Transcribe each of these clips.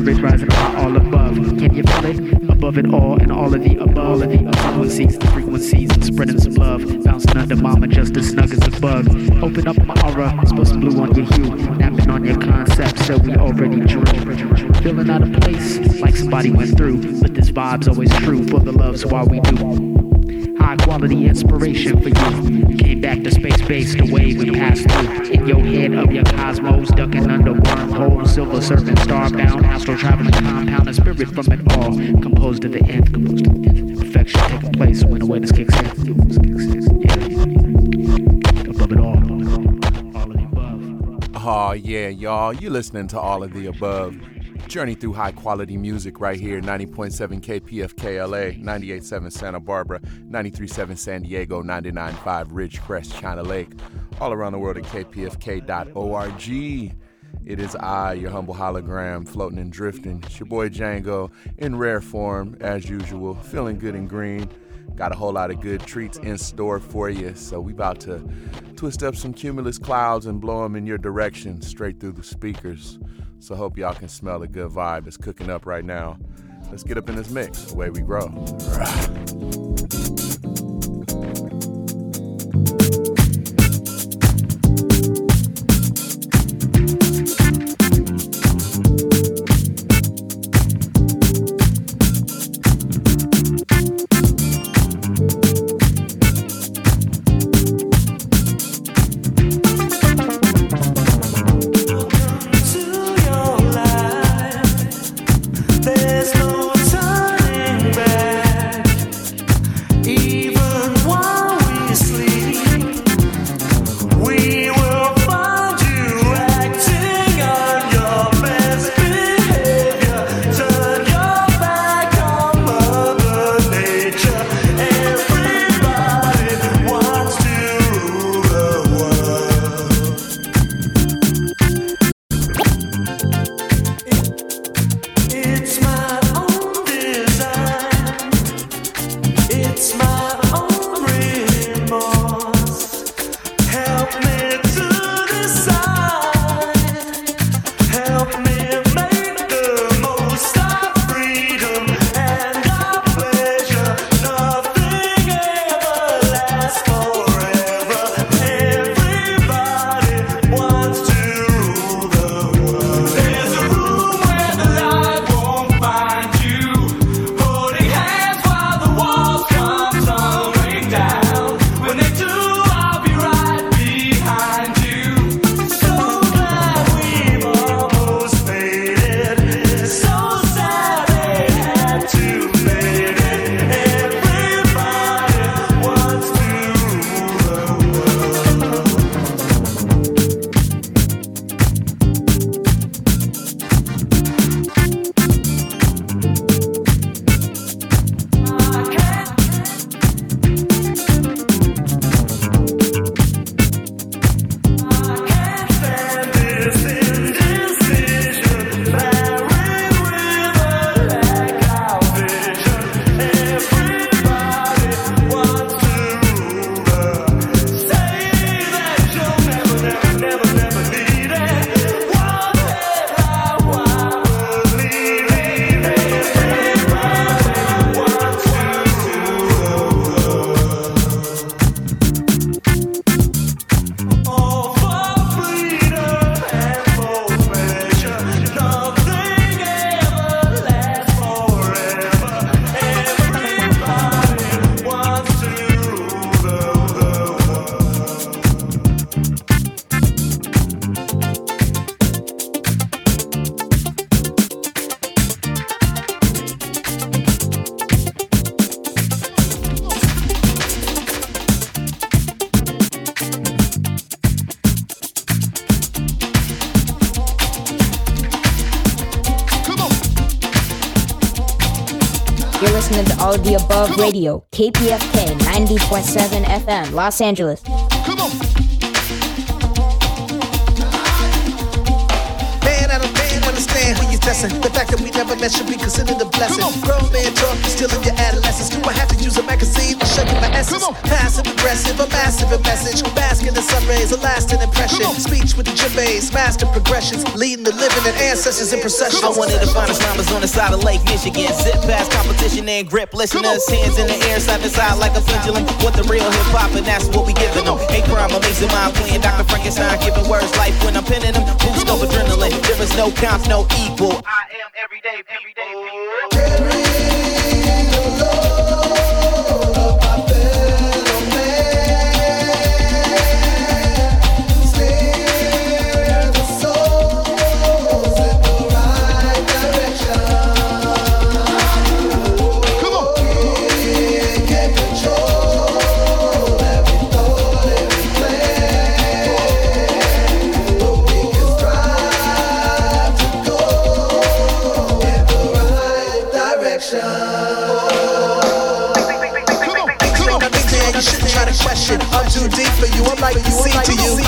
spirit rising all above. Can you feel it? Above it all and all of the above. All of the frequencies, the frequencies, and spreading some love. Bouncing under mama just as snug as a bug. Open up my aura, supposed some blue on your hue. Napping on your concepts that we already drew. Feeling out of place, like somebody went through. But this vibe's always true for the love's why we do high quality inspiration for you. Came back to space base, the way we passed through. In your head of your cosmos, ducking under wormholes, silver serpent, starbound, astral traveling compound, a spirit from it all, composed of the end, composed of the end. Perfection taking place when awareness kicks in. Oh, yeah, y'all. You listening to all of the above. Journey through high quality music right here 90.7 KPFK LA, 98.7 Santa Barbara, 93.7 San Diego, 99.5 Ridgecrest, China Lake, all around the world at kpfk.org. It is I, your humble hologram, floating and drifting. It's your boy Django in rare form, as usual, feeling good and green. Got a whole lot of good treats in store for you, so we about to twist up some cumulus clouds and blow them in your direction straight through the speakers. So hope y'all can smell the good vibe that's cooking up right now. Let's get up in this mix, the way we grow. Radio, KPFK 90.7 FM, Los Angeles. Man, understand when you're testing. The fact that we never met should be considered a blessing. Grown man talk, you still in your adolescence. Do I have to use a magazine to show you my essence? Passive aggressive. passive, a massive message. Bask in the sun rays, a lasting impression. Speech with the djembes, master progressions, leading the living and ancestors in procession. I wanted to find the rhymers on the side of Lake Michigan. Zip past competition and grip listeners. Hands in the air, side to side like a pendulum. What the real hip hop, and that's what we giving them. Hey, crime, amazing mind playing Dr. Frankenstein, giving words life when I'm penning them. Boost of adrenaline. There is no comp, no equal. Deep for you. I'm like the sea to you.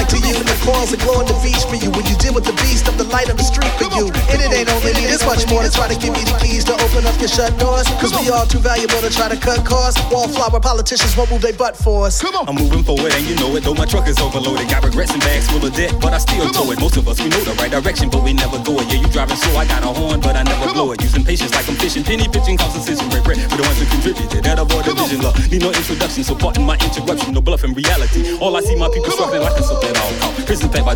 Like to you, the corals that glow on the beach for you. When you deal with the beast, I'm the light on the street for you. And it ain't only me, there's much more to try to give me the keys to open up your shut doors. Cause we all too valuable to try to cut costs. Wallflower politicians won't move their butt for us. I'm moving forward and you know it, though my truck is overloaded. Got regrets and bags full of debt, but I still tow it. Most of us, we know the right direction, but we never go it. Yeah, you driving slow, I got a horn, but I never blow it. Using patience like I'm fishing. Penny pitching cause decision regret for the ones who contributed. That avoid the division, love. Need no introduction, so pardon my interruption. No bluff in reality. All I see my people struggling like a soap at all cost. By.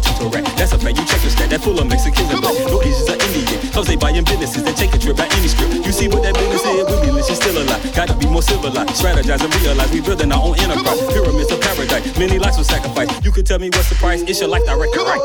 That's a fact. You check your stat, that full of Mexicans and black. No Asians or Indian. Cause they buying businesses they take a trip at any strip. You see what that business is? We millions, she's still alive. Gotta be more civilized. Strategize and realize we building our own enterprise. Pyramids of paradise. Many lives were sacrificed. You could tell me what's the price? It's your life director, right?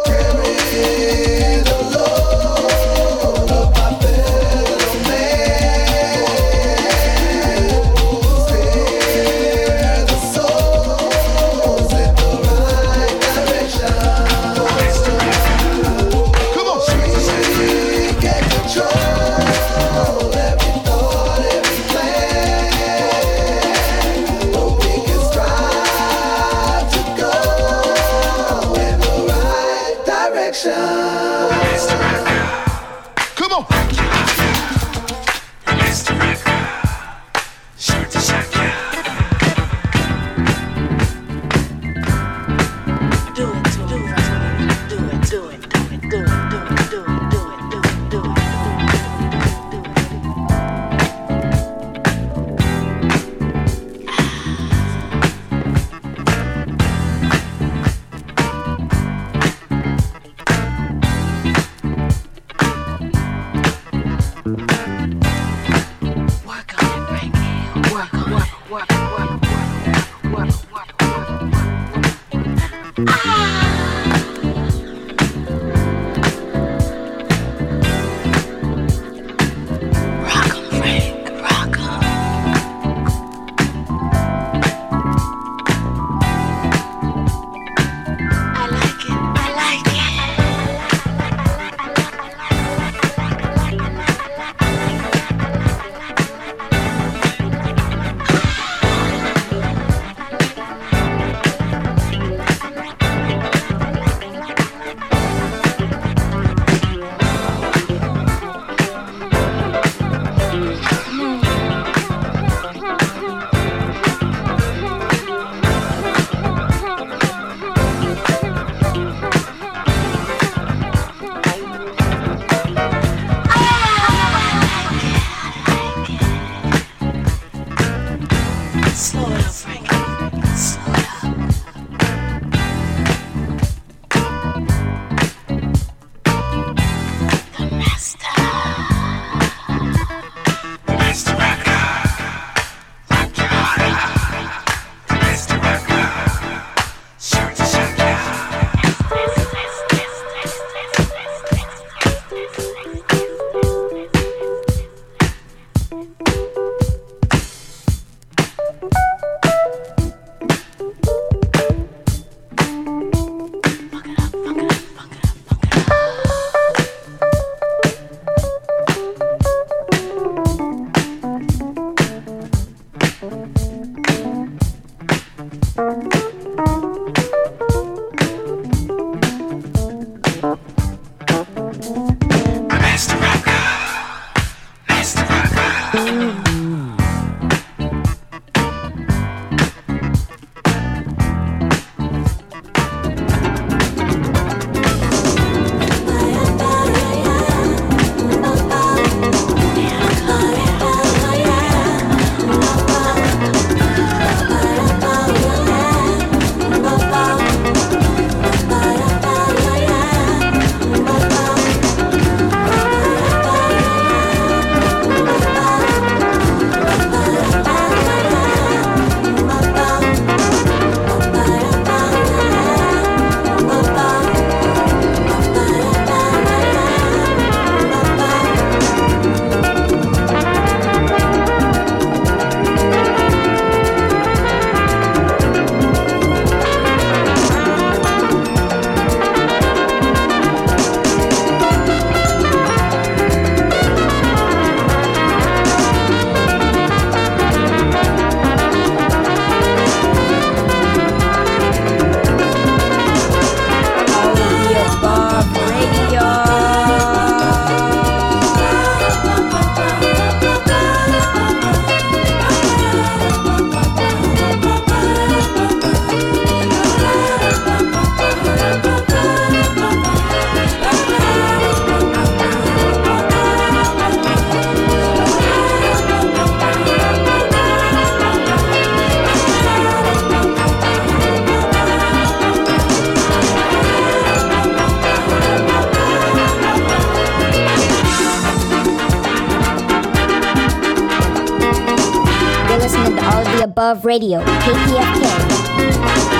Above Radio, KPFK.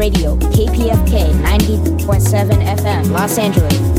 Radio, KPFK 90.7 FM, Los Angeles.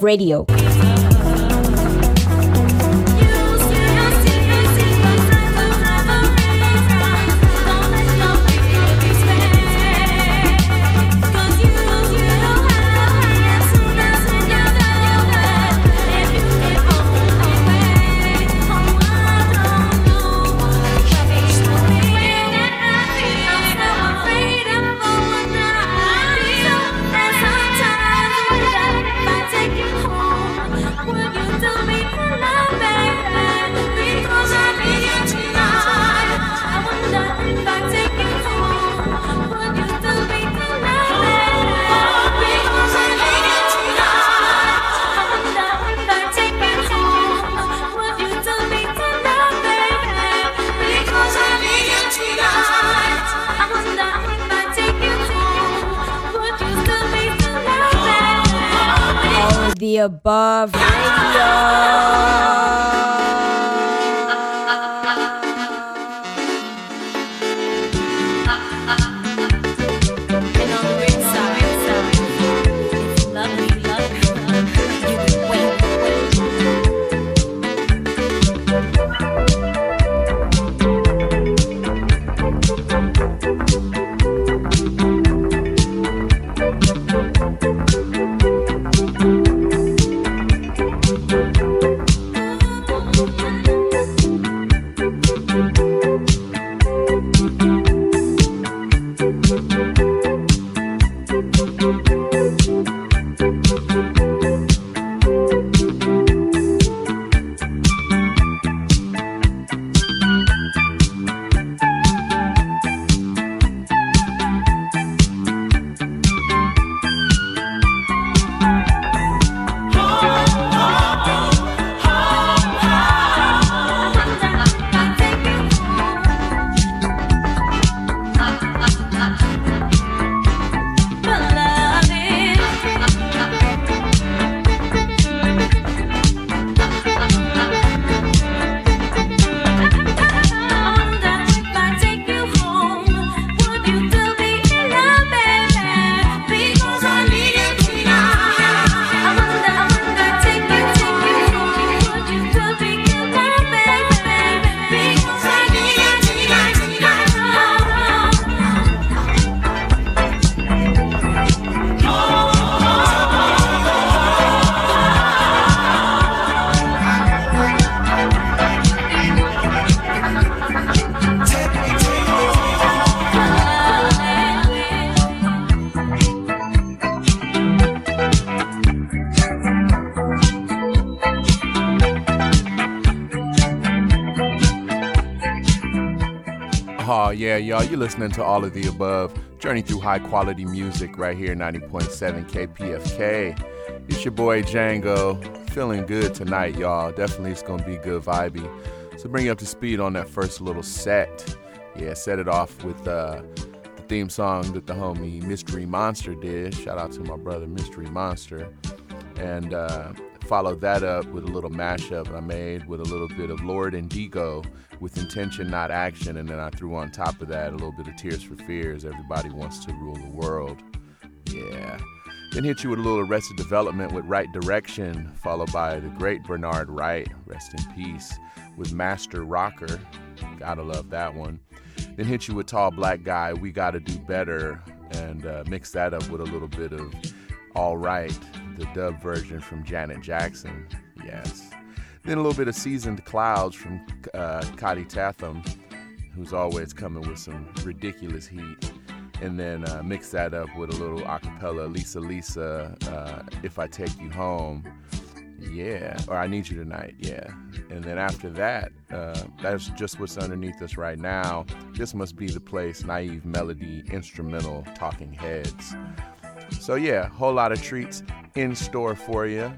Radio. Yeah, y'all. You're listening to all of the above. Journey through high quality music right here, 90.7 KPFK. It's your boy Django. Feeling good tonight, y'all. Definitely it's to be good vibey. So bring you up to speed on that first little set. Yeah, set it off with uh, the theme song that the homie Mystery Monster did. Shout out to my brother Mystery Monster. And uh, followed that up with a little mashup I made with a little bit of Lord Indigo with intention, not action. And then I threw on top of that a little bit of Tears for Fears. Everybody wants to rule the world. Yeah. Then hit you with a little Arrested Development with Right Direction, followed by the great Bernard Wright, rest in peace, with Master Rocker. Gotta love that one. Then hit you with Tall Black Guy, We Gotta Do Better, and uh, mix that up with a little bit of All Right, the dub version from Janet Jackson. Yes. Then a little bit of Seasoned Clouds from uh, Kaidi Tatham, who's always coming with some ridiculous heat. And then uh, mix that up with a little acapella Lisa Lisa, uh, If I Take You Home. Yeah. Or I Need You Tonight. Yeah. And then after that, uh, that's just what's underneath us right now. This must be the place Naive Melody, instrumental, talking heads. So, yeah, whole lot of treats in store for you.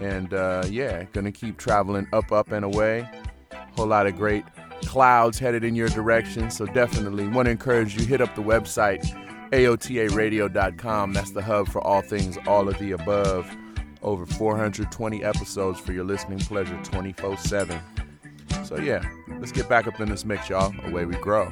And uh, yeah, gonna keep traveling up, up, and away. Whole lot of great clouds headed in your direction. So definitely want to encourage you hit up the website aotaradio.com. That's the hub for all things all of the above. Over 420 episodes for your listening pleasure 24/7. So yeah, let's get back up in this mix, y'all. Away we grow.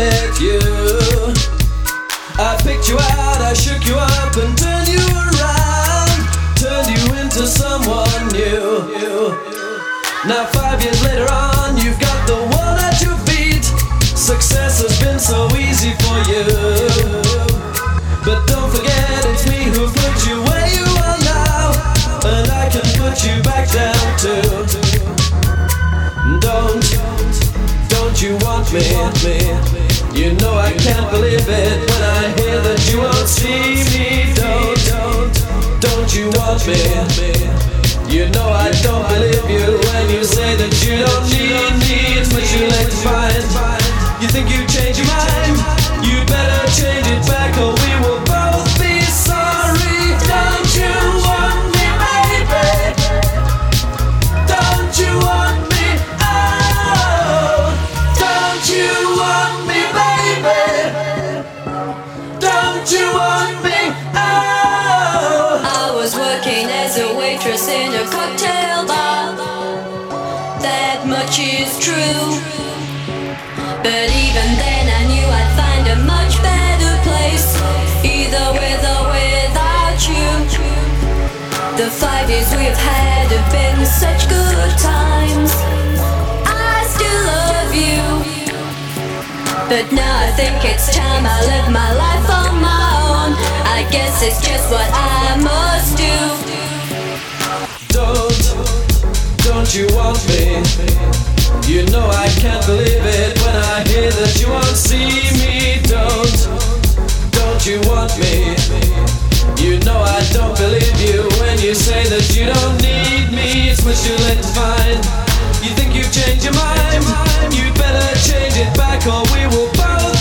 met you. I picked you out, I shook you up, and turned you around. Turned you into someone new. Now, five years later on, you've got the world at your feet. Success has been so easy for you. But don't forget, it's me who put you where you are now. And I can put you back down too. Don't, don't you want me? You know I can't believe it when I hear that you won't see me. Don't, don't, don't you want me? You know I don't believe you when you say that you don't need me. It's much too like to find. You think you change your mind? You better change it back or we will. But now I think it's time I live my life on my own. I guess it's just what I must do. Don't, don't you want me? You know I can't believe it when I hear that you won't see me. Don't, don't you want me? You know I don't believe you when you say that you don't need me. It's much too late to find. You think you've changed your mind? You'd better change it back or we will both.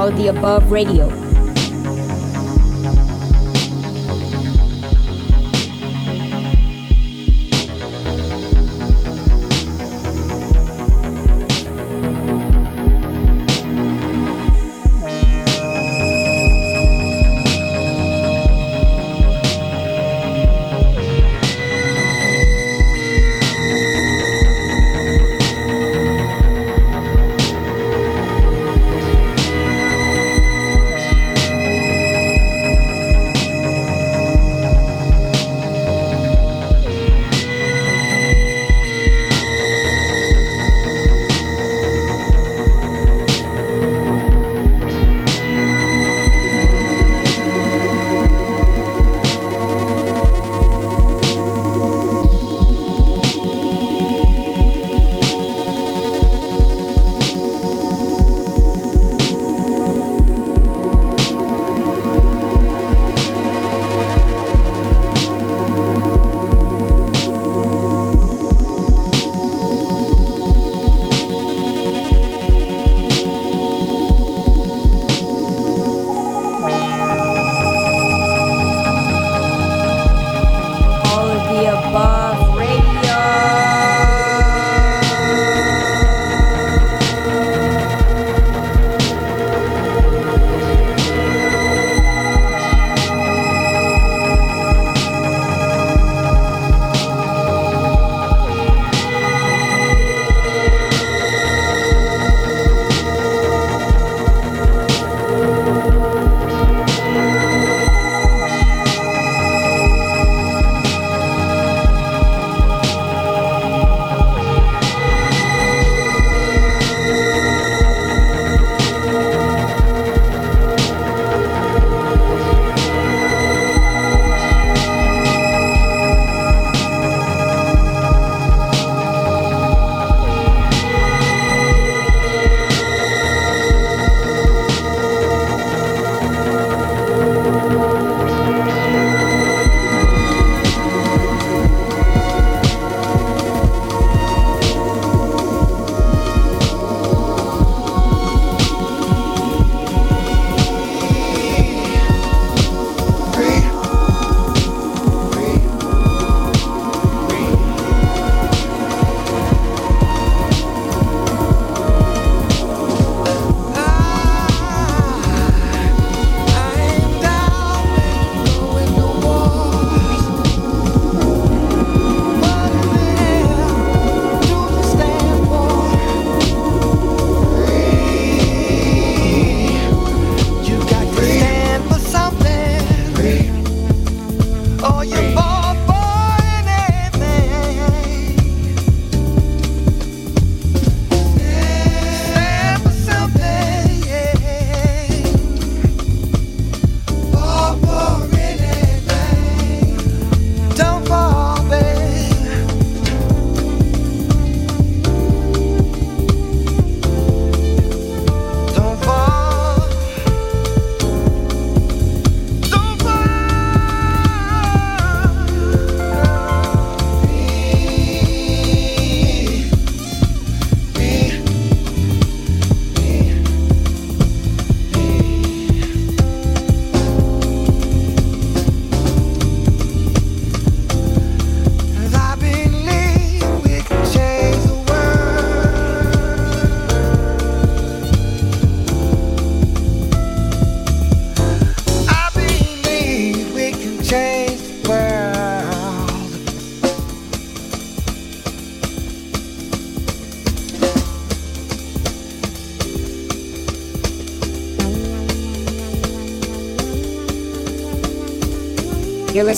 All the Above Radio.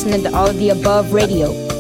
Listening to All of the Above Radio.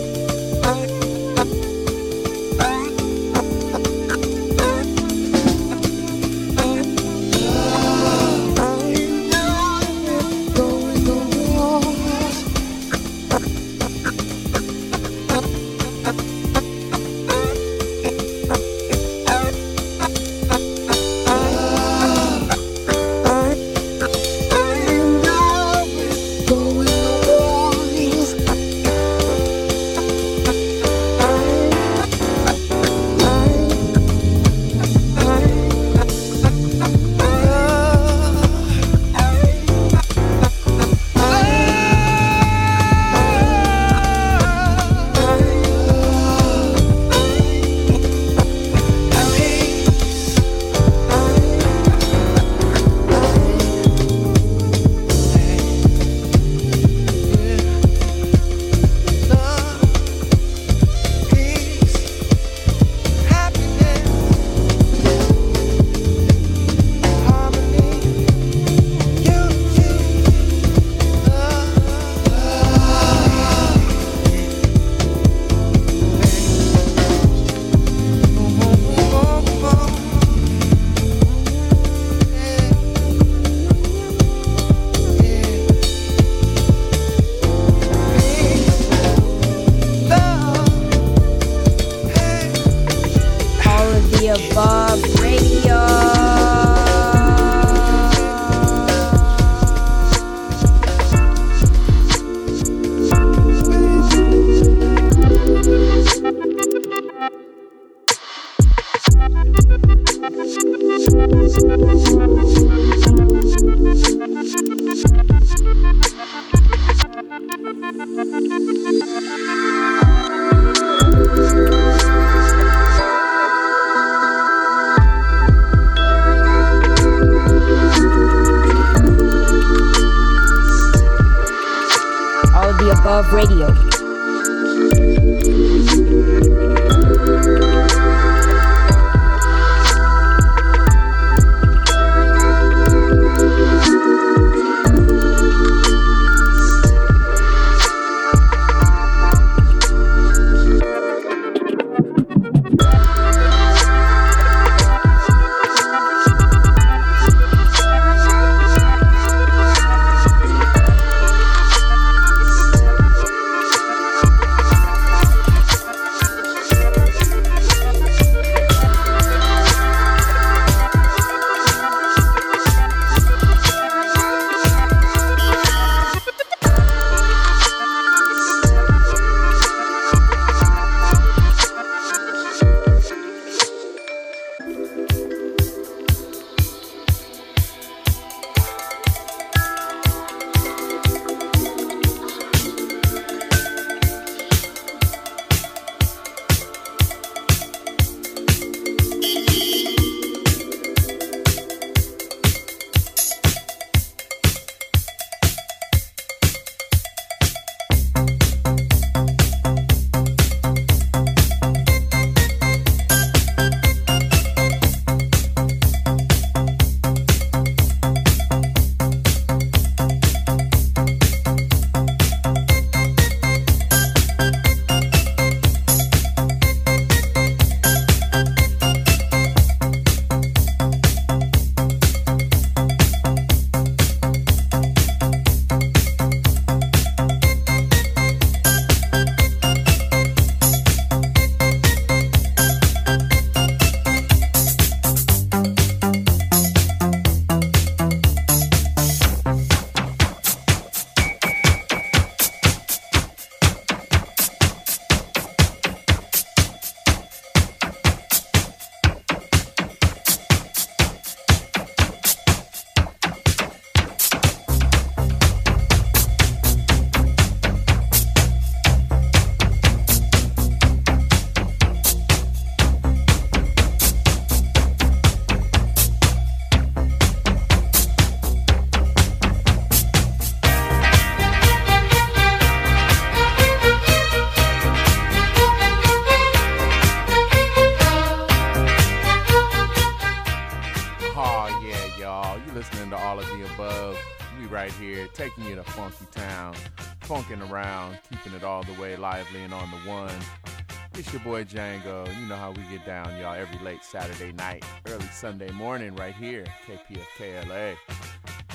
Sunday morning, right here, KPFK LA.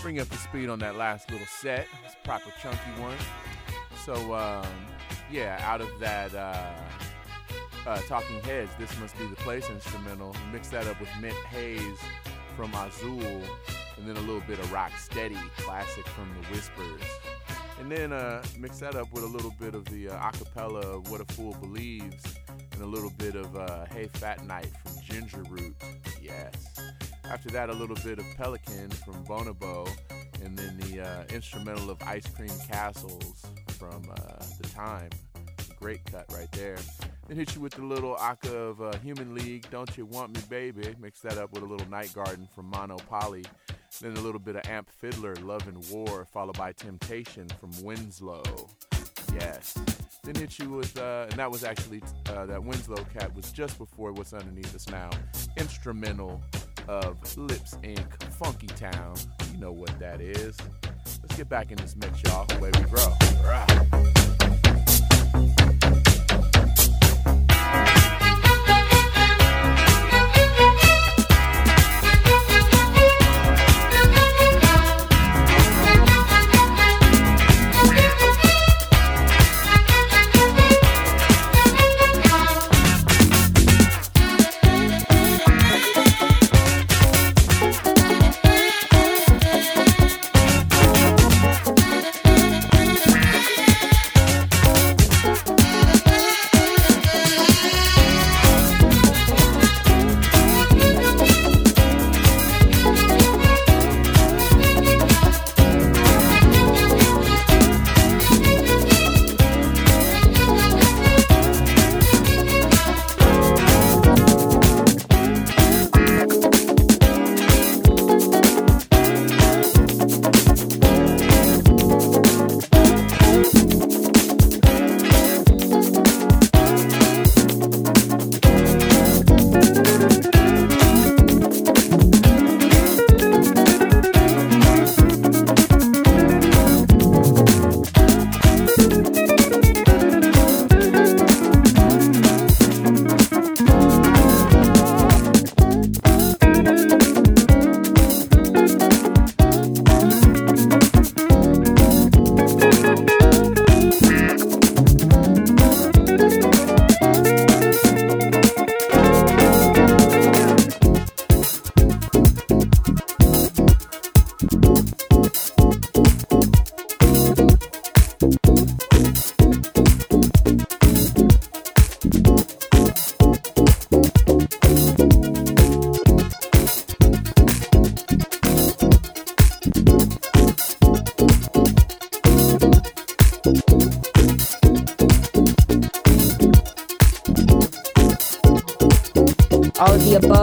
Bring up the speed on that last little set. It's a proper chunky one. So, um, yeah, out of that uh, uh, Talking Heads, This Must Be the Place instrumental, mix that up with Mint Hayes from Azul, and then a little bit of Rock Steady, classic from The Whispers. And then uh, mix that up with a little bit of the uh, acapella of What a Fool Believes and a little bit of uh, Hey Fat Night from Ginger Root. Yes. After that, a little bit of Pelican from Bonobo, and then the uh, instrumental of Ice Cream Castles from uh, The Time. Great cut right there. Then hit you with the little aka of uh, Human League, Don't You Want Me Baby. Mix that up with a little Night Garden from Mono Poly. Then a little bit of Amp Fiddler, Love and War, followed by Temptation from Winslow. Yes. Then hit you with, uh, and that was actually, uh, that Winslow cat was just before What's Underneath Us Now. Instrumental of Lips Inc. Funky Town. You know what that is. Let's get back in this mix, y'all. The way we grow.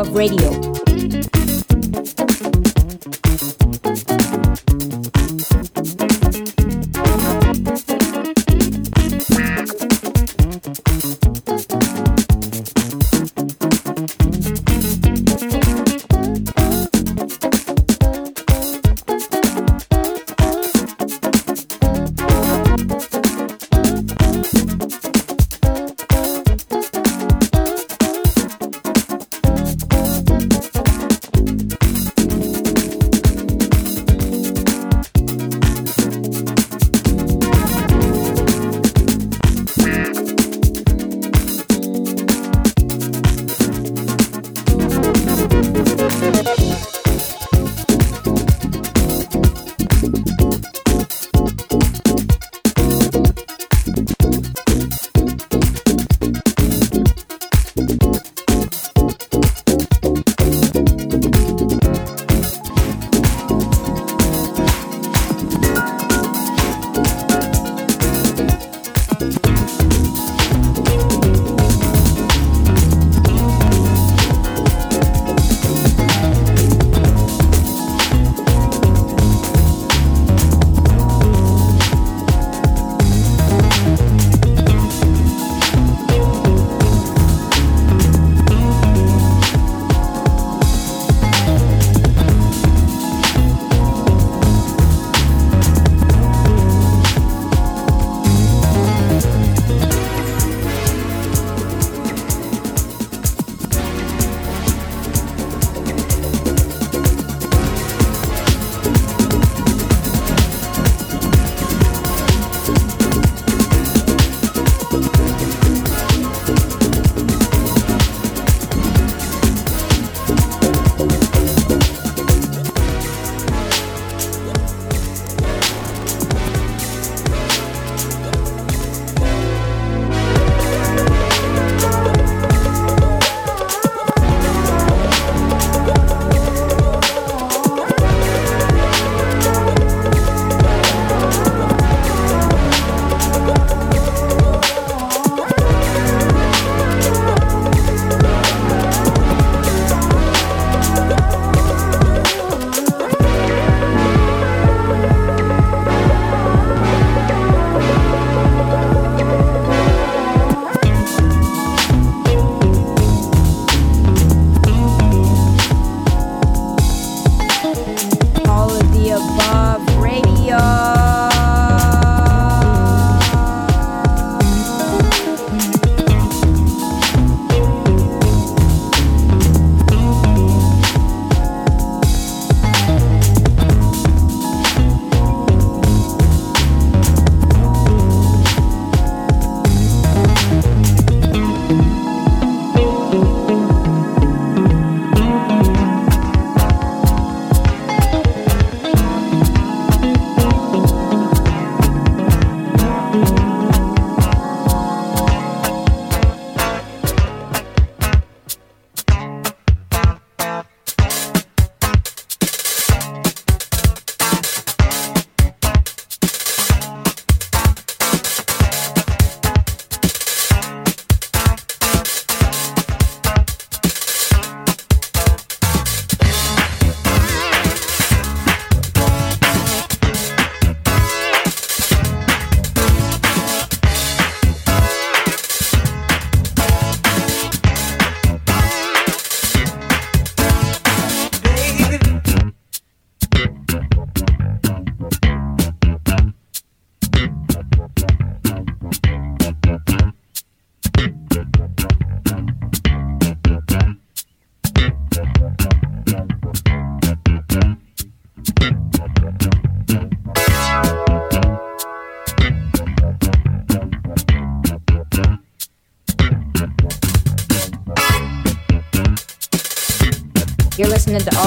Above Radio.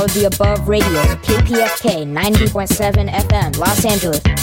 The above radio, KPFK 90.7 FM, Los Angeles.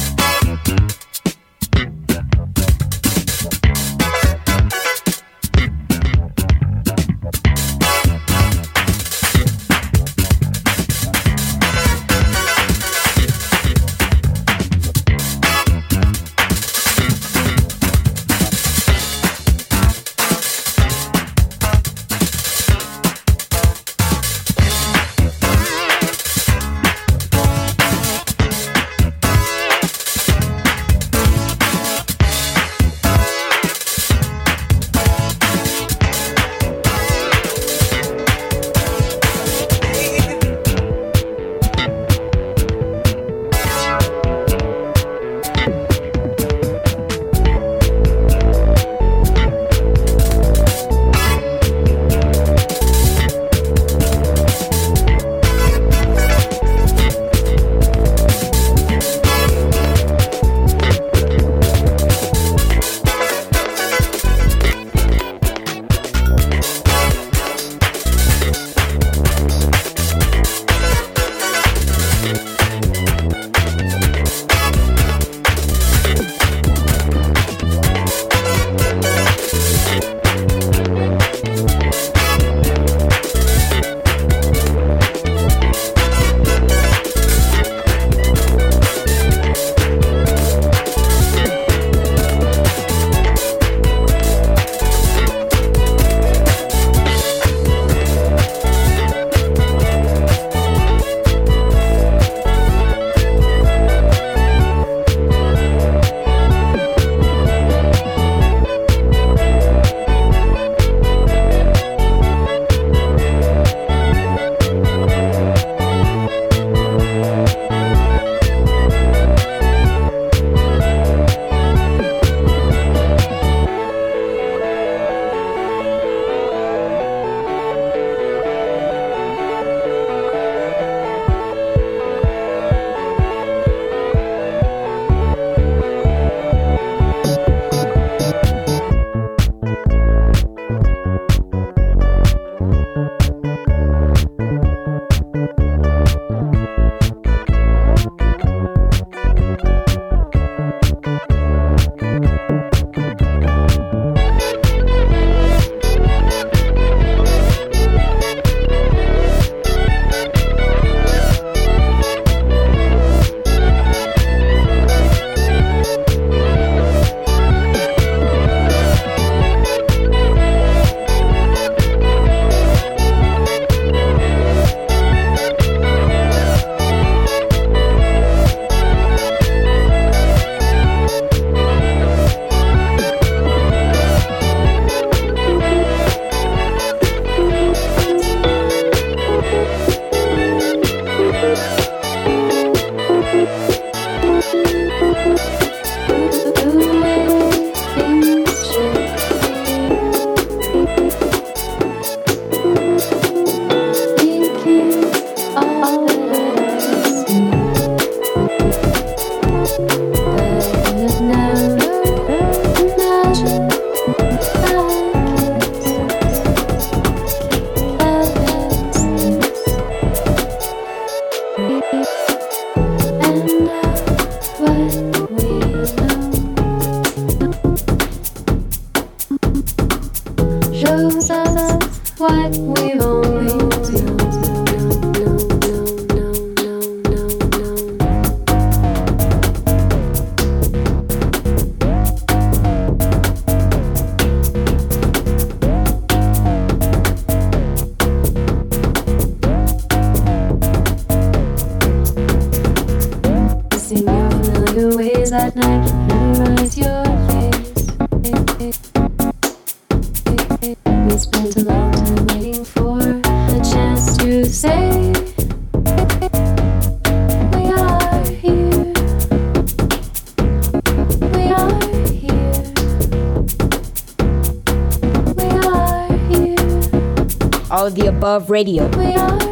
Above Radio.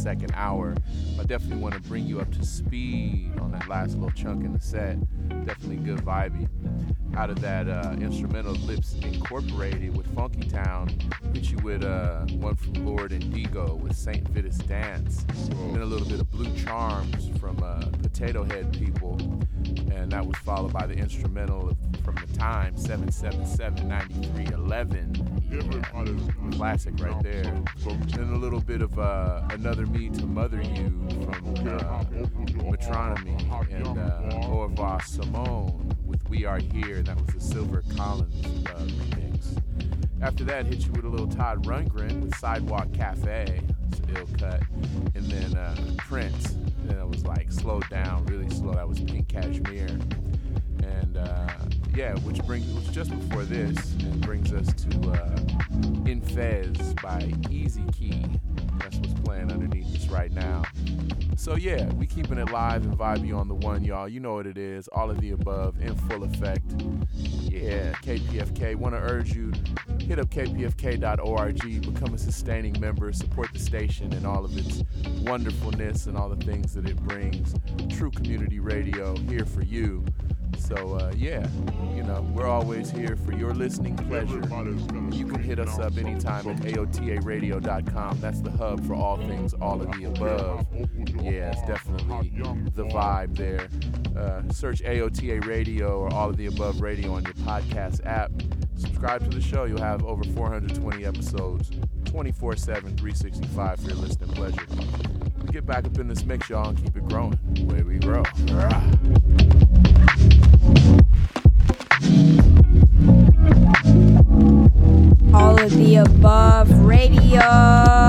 Second hour. I definitely want to bring you up to speed on that last little chunk in the set. Definitely good vibey. Out of that uh, instrumental Lipps Incorporated with Funky Town, hit you with uh, one from Lord Indigo with St. Vitus Dance. Then a little bit of Blue Charms from uh, Potato Head People. And that was followed by the instrumental from the time 777 93 11 yeah, classic right there. Then a little bit of uh, another me to mother you from uh, Metronomy and uh, Au revoir Simone with We Are Here. That was the Silver Collins uh, remix. After that, hit you with a little Todd Rundgren with Sidewalk Cafe. It's ill cut. And then uh, Prince. Then it was like slowed down, really slow. That was Pink Cashmere. And uh, yeah, which brings which just before this and brings us to uh, In Fez by Easy Key. That's what's playing underneath us right now. So yeah, we keeping it live and vibey on the one, y'all. You know what it is. All of the above in full effect. Yeah, KPFK. Want to urge you hit up kpfk.org, become a sustaining member, support the station and all of its wonderfulness and all the things that it brings. True community radio here for you. So uh, yeah, you know, we're always here for your listening pleasure. You can hit us up anytime at aotaradio.com. That's the hub for all things all of the above. Yeah, it's definitely the vibe there. Uh, search AOTA Radio or all of the above radio on your podcast app. Subscribe to the show. You'll have over 420 episodes, 24 7, 365 for your listening pleasure. Get back up in this mix, y'all, and keep it growing. the way we grow. All of the above radio.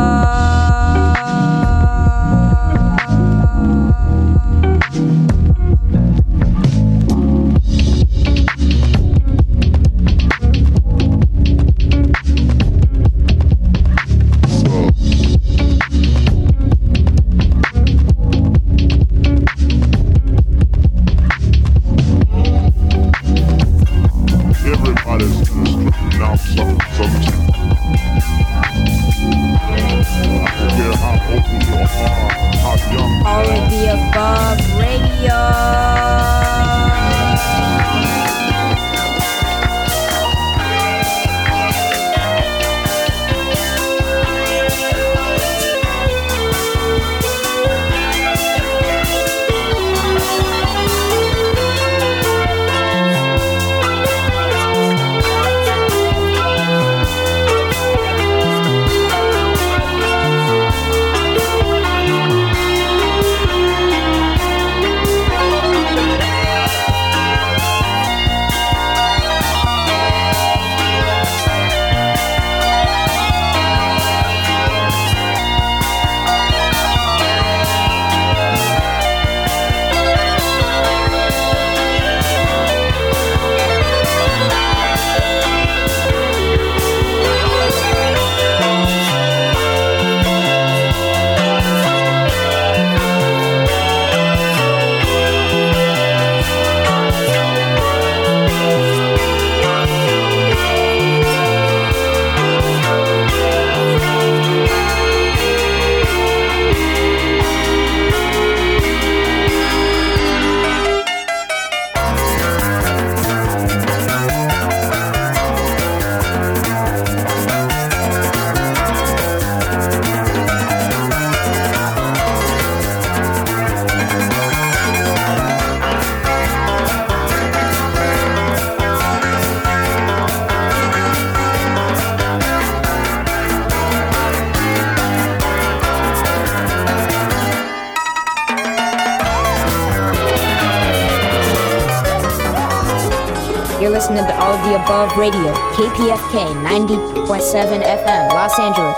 Radio, KPFK 90.7 FM, Los Angeles.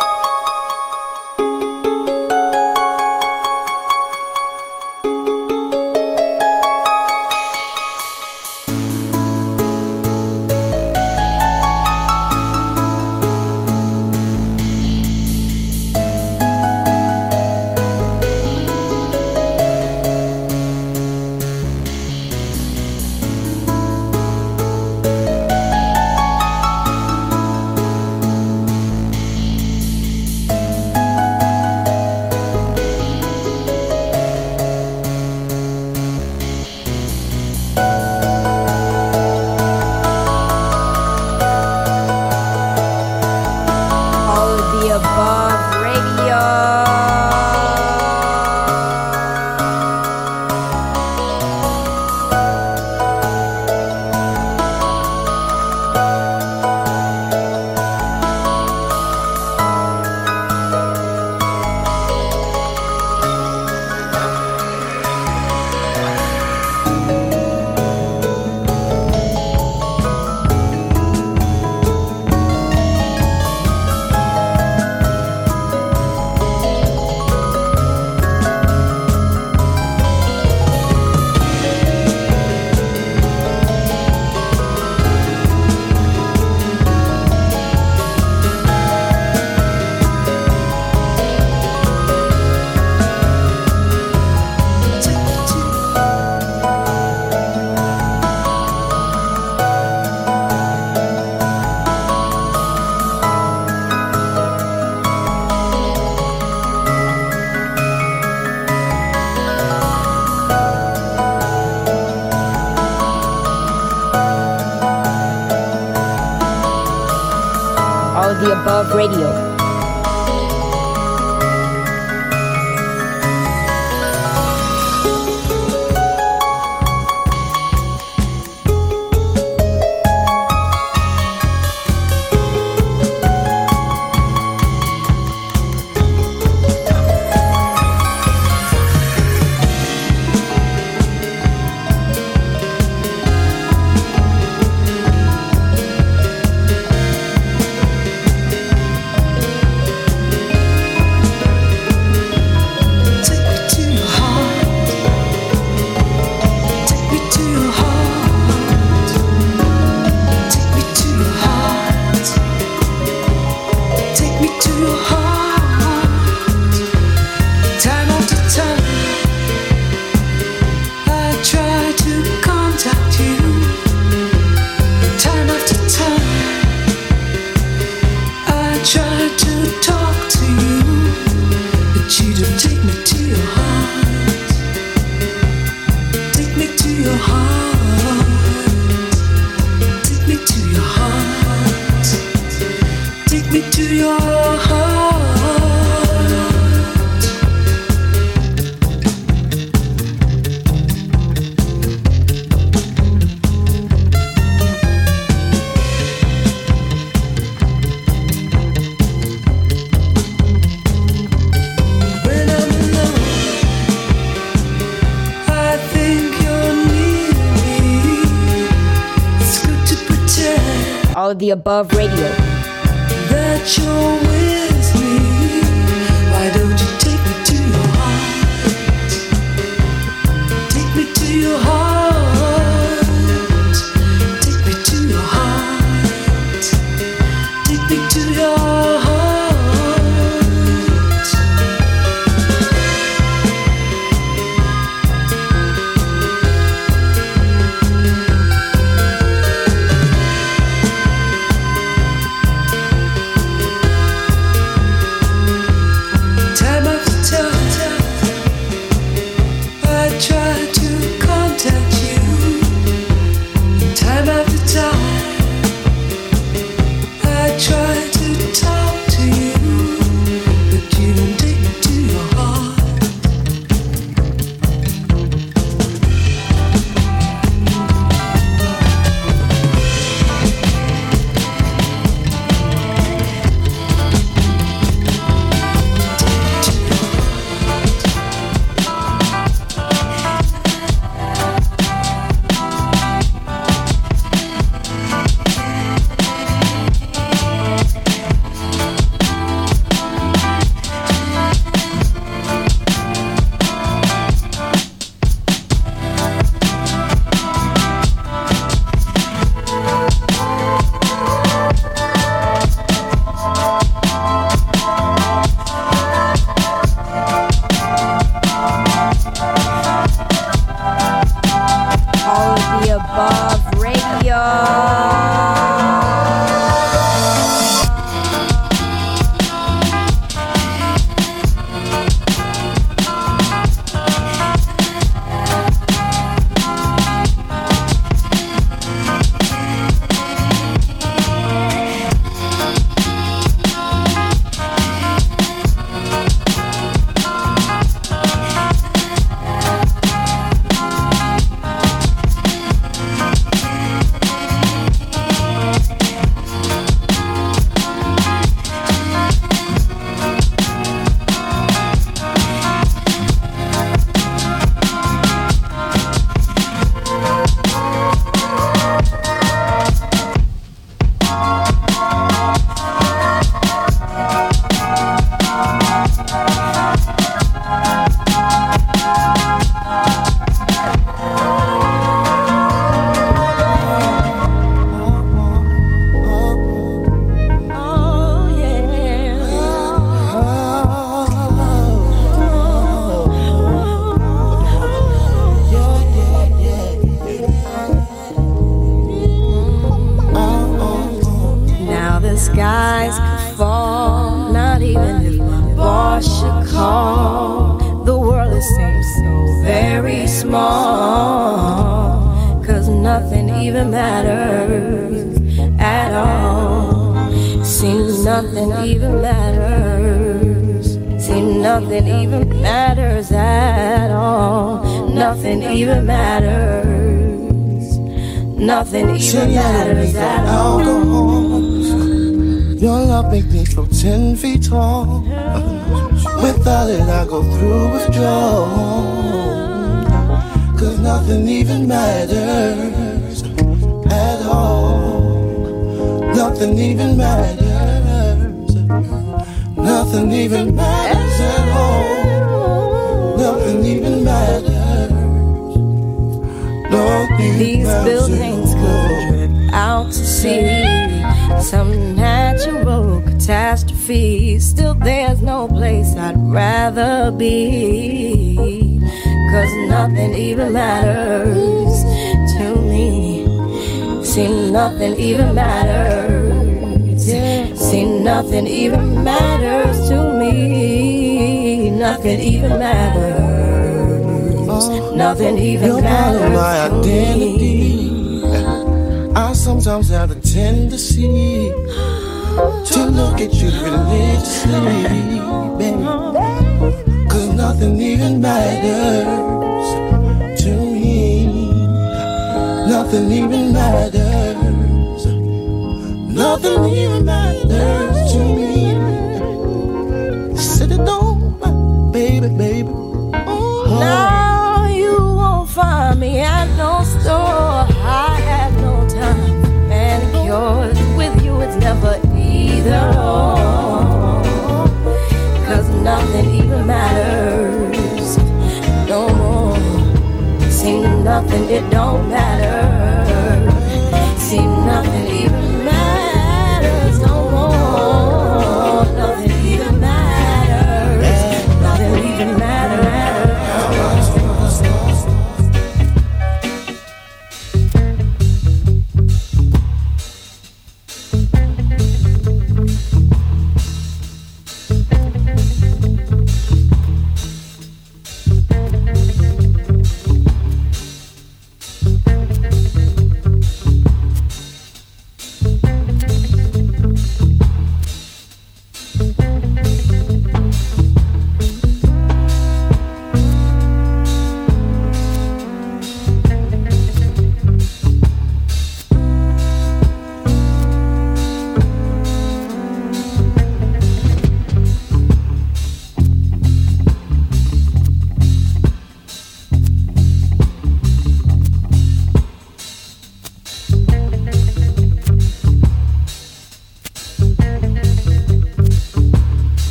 The above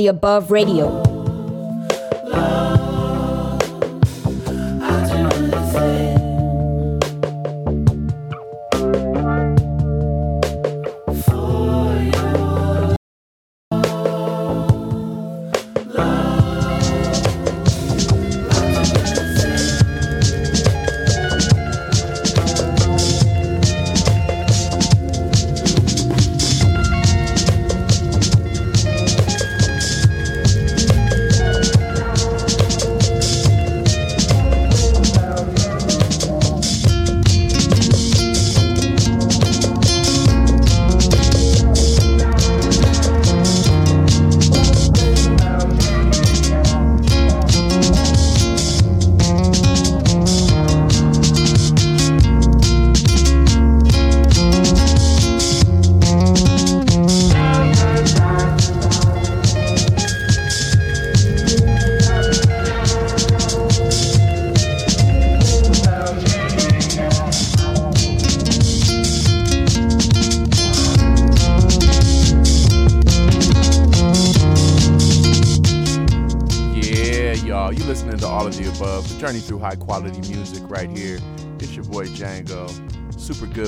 the Above Radio.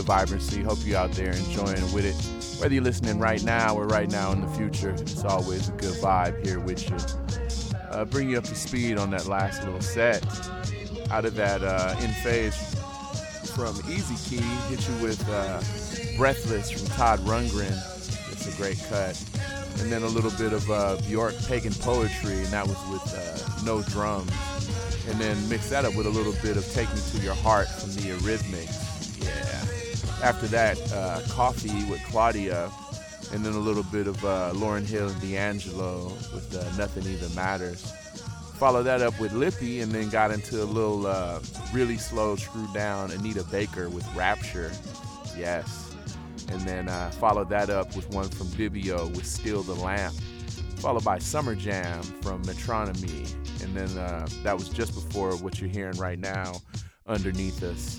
Vibrancy. Hope you out there enjoying with it. Whether you're listening right now or right now in the future, it's always a good vibe here with you. Uh, bring you up to speed on that last little set. Out of that uh, in phase from Easy Key, hit you with uh, Breathless from Todd Rundgren. It's a great cut. And then a little bit of uh, Bjork Pagan Poetry, and that was with uh, No Drums. And then mix that up with a little bit of Take Me to Your Heart from the Eurythmics. After that, uh, Coffee with Claudia, and then a little bit of uh, Lauryn Hill and D'Angelo with uh, Nothing Even Matters. Followed that up with Lippy, and then got into a little uh, really slow, screwed down Anita Baker with Rapture. Yes. And then uh, followed that up with one from Bibio with Steal the Lamp. Followed by Summer Jam from Metronomy. And then uh, that was just before what you're hearing right now underneath us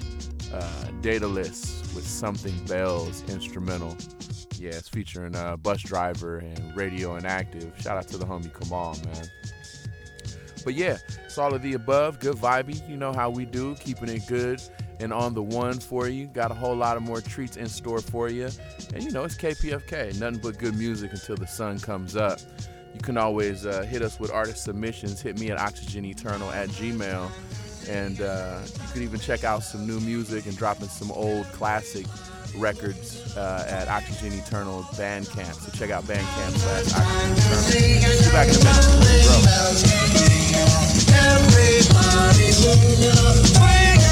uh, Daedelus with Something Bells instrumental. Yeah, it's featuring uh, Busdriver and Radio Inactive. Shout out to the homie Kamal, man. But yeah, it's all of the above. Good vibey. You know how we do, keeping it good and on the one for you. Got a whole lot of more treats in store for you. And you know, it's KPFK. Nothing but good music until the sun comes up. You can always uh, hit us with artist submissions. Hit me at oxygeneternal at gmail and uh, you can even check out some new music and drop in some old classic records uh, at Oxygen Eternal Bandcamp. So check out Bandcamp slash Oxygen Eternal. See back in a minute. feeding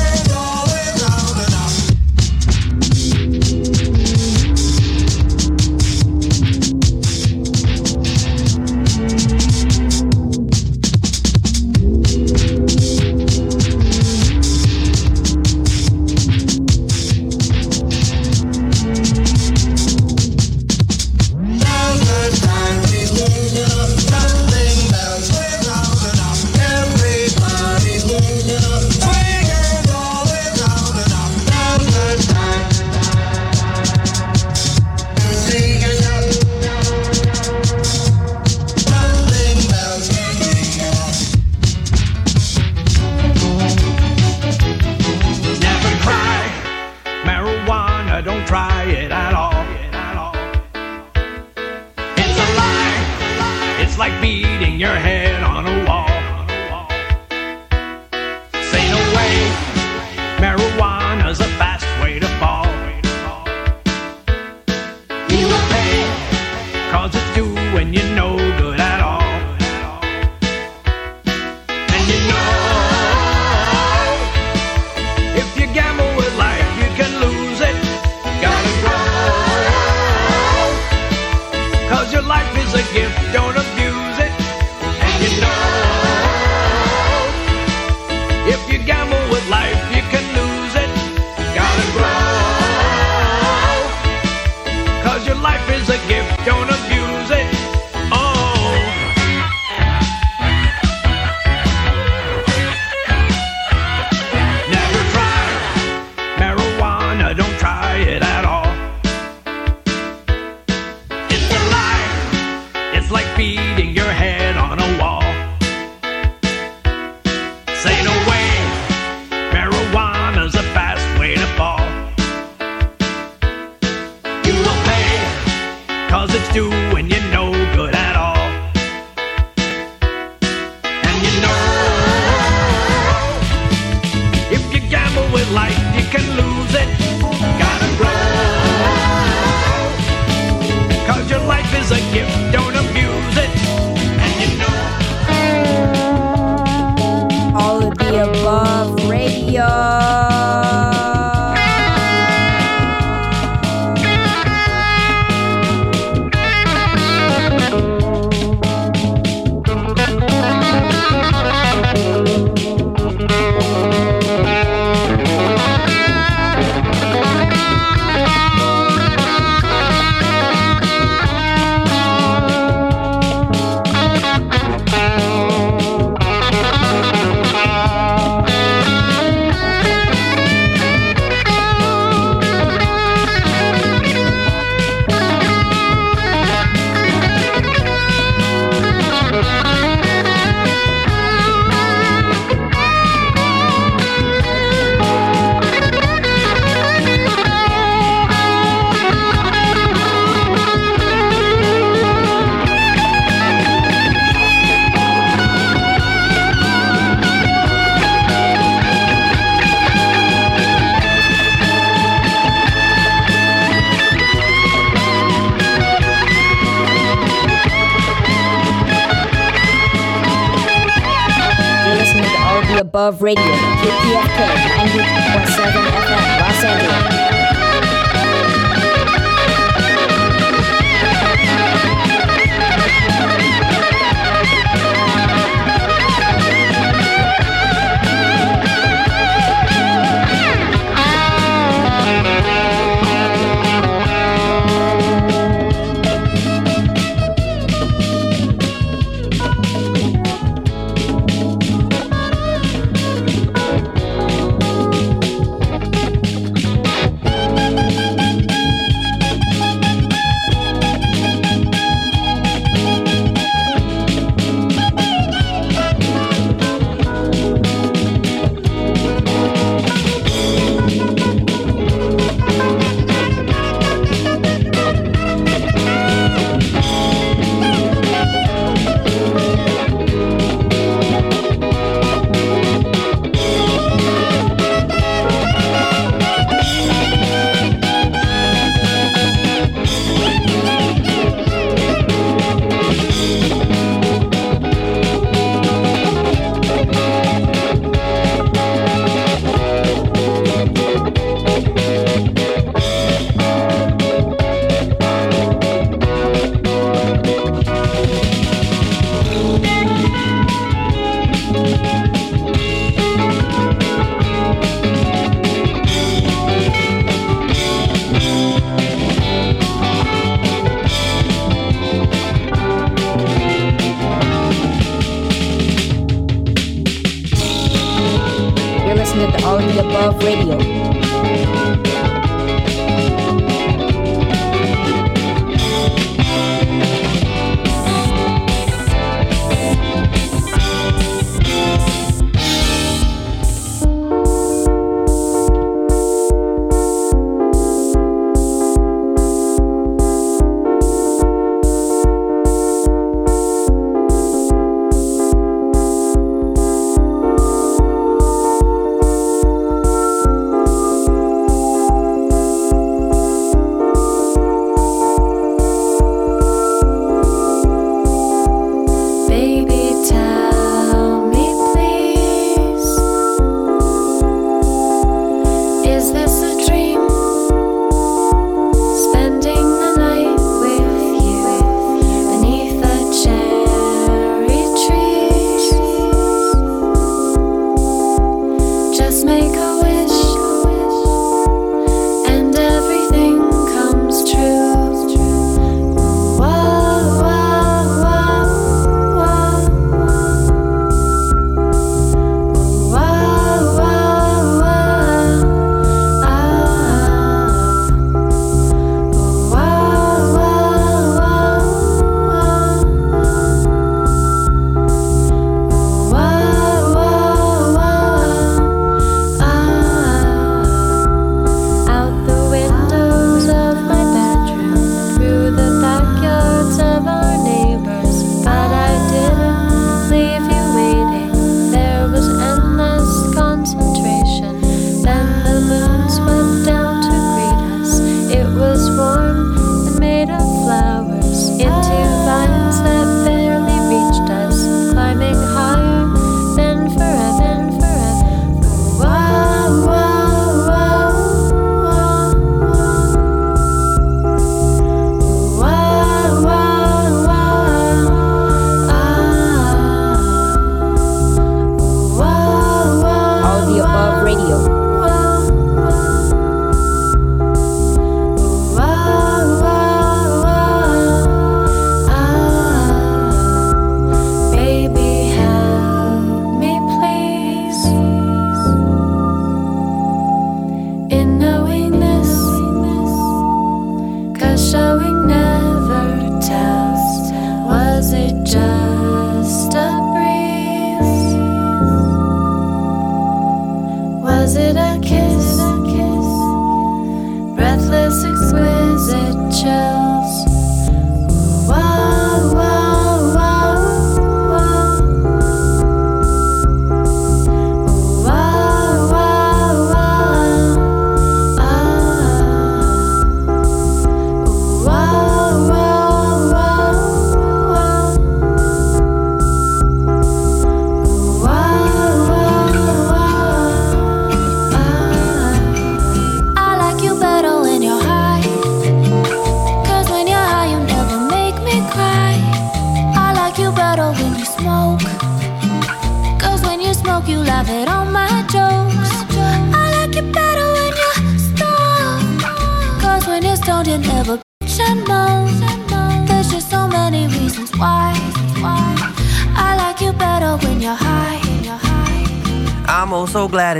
Above Radio, KPFK 90.7 FM, Los Angeles.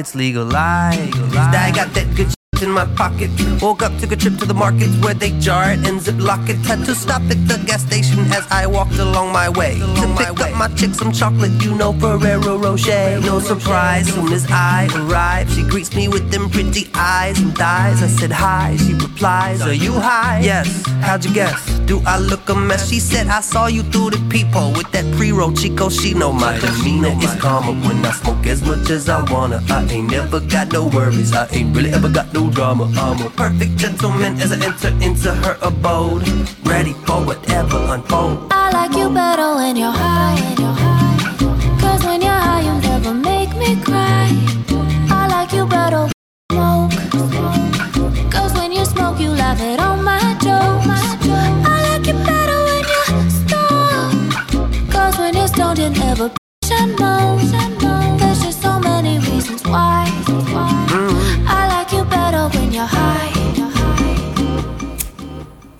It's legalized. I got that good shit in my pocket. Woke up, took a trip to the markets where they jar it and ziplock it. Had to stop at the gas station as I walked along my way. To pick up my chick some chocolate, you know Ferrero Rocher. No surprise, soon as I arrive, she greets me with them pretty eyes and thighs. I said hi, she replies, Are you high? Yes, how'd you guess? Do I look a mess? She said, I saw you through the peephole with that pre-roll Chico. She know my demeanor is calmer when I smoke as much as I wanna. I ain't never got no worries. I ain't really ever got no drama. I'm a perfect gentleman as I enter into her abode, ready for whatever unfolds. I like you better when you're high. Cause when you're high, you never make me cry. There's just so many reasons why. I like you better when you're high.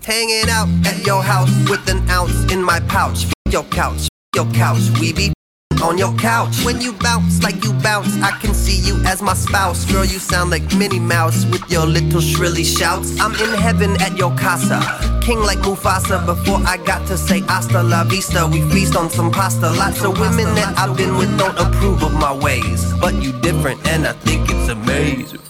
Hanging out at your house with an ounce in my pouch. Your couch, your couch. We be on your couch. When you bounce like you bounce, I can see you as my spouse. Girl, you sound like Minnie Mouse with your little shrilly shouts. I'm in heaven at your casa. King like Mufasa before I got to say hasta la vista. We feast on some pasta. Lots of women that I've been with don't approve of my ways. But you different and I think it's amazing.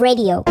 Radio.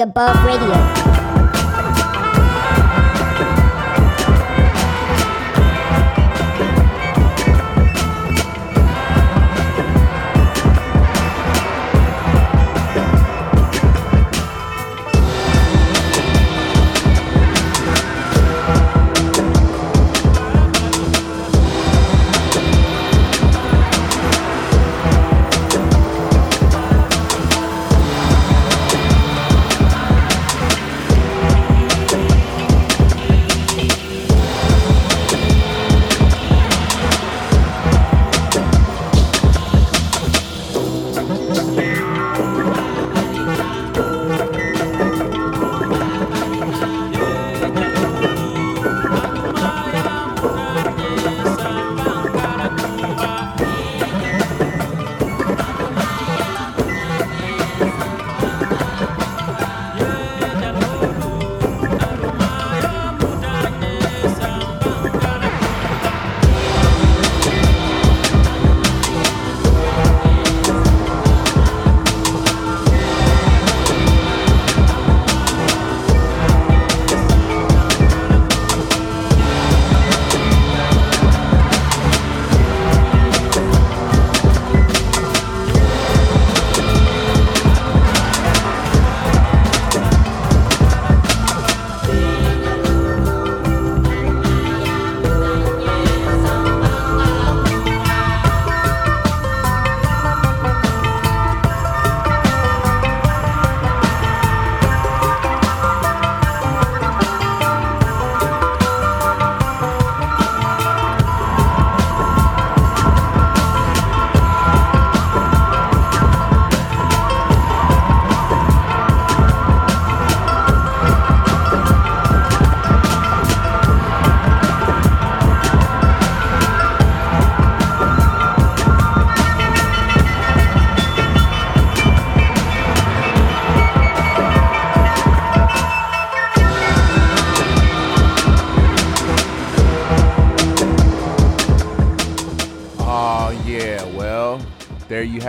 Above Radio.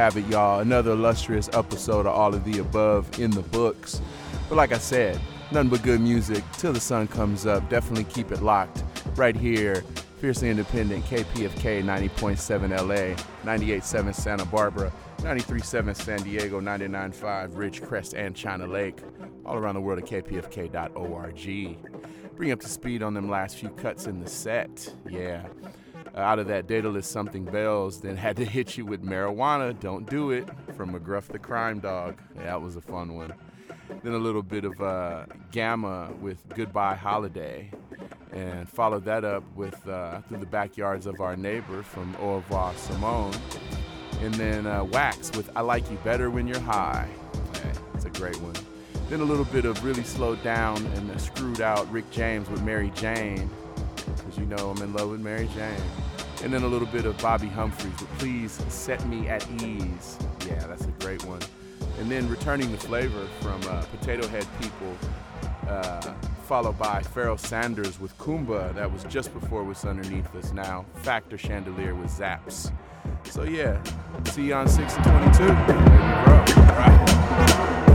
Have it, y'all. Another illustrious episode of All of the Above in the books. But like I said, nothing but good music till the sun comes up. Definitely keep it locked right here. Fiercely Independent, KPFK 90.7 LA, 98.7 Santa Barbara, 93.7 San Diego, 99.5 Ridgecrest and China Lake. All around the world at kpfk.org. Bring up to speed on them last few cuts in the set. Yeah. Out of that Daedelus something bells, then had to hit you with marijuana. Don't do it from McGruff the Crime Dog. Yeah, that was a fun one. Then a little bit of uh, Gamma with Goodbye Holiday, and followed that up with uh, Through the Backyards of Our Neighbor from Au revoir Simone. And then uh, Wax with I Like You Better When You're High. Yeah, it's a great one. Then a little bit of really slowed down and screwed out Rick James with Mary Jane you know I'm in love with Mary Jane. And then a little bit of Bobbi Humphries, but please set me at ease. Yeah, that's a great one. And then returning the flavor from uh, Potato Head People, uh, followed by Pharoah Sanders with Kumba. That was just before What's Underneath Us Now. Factor Chandelier with Zaps. So yeah, see you on 6 and 22.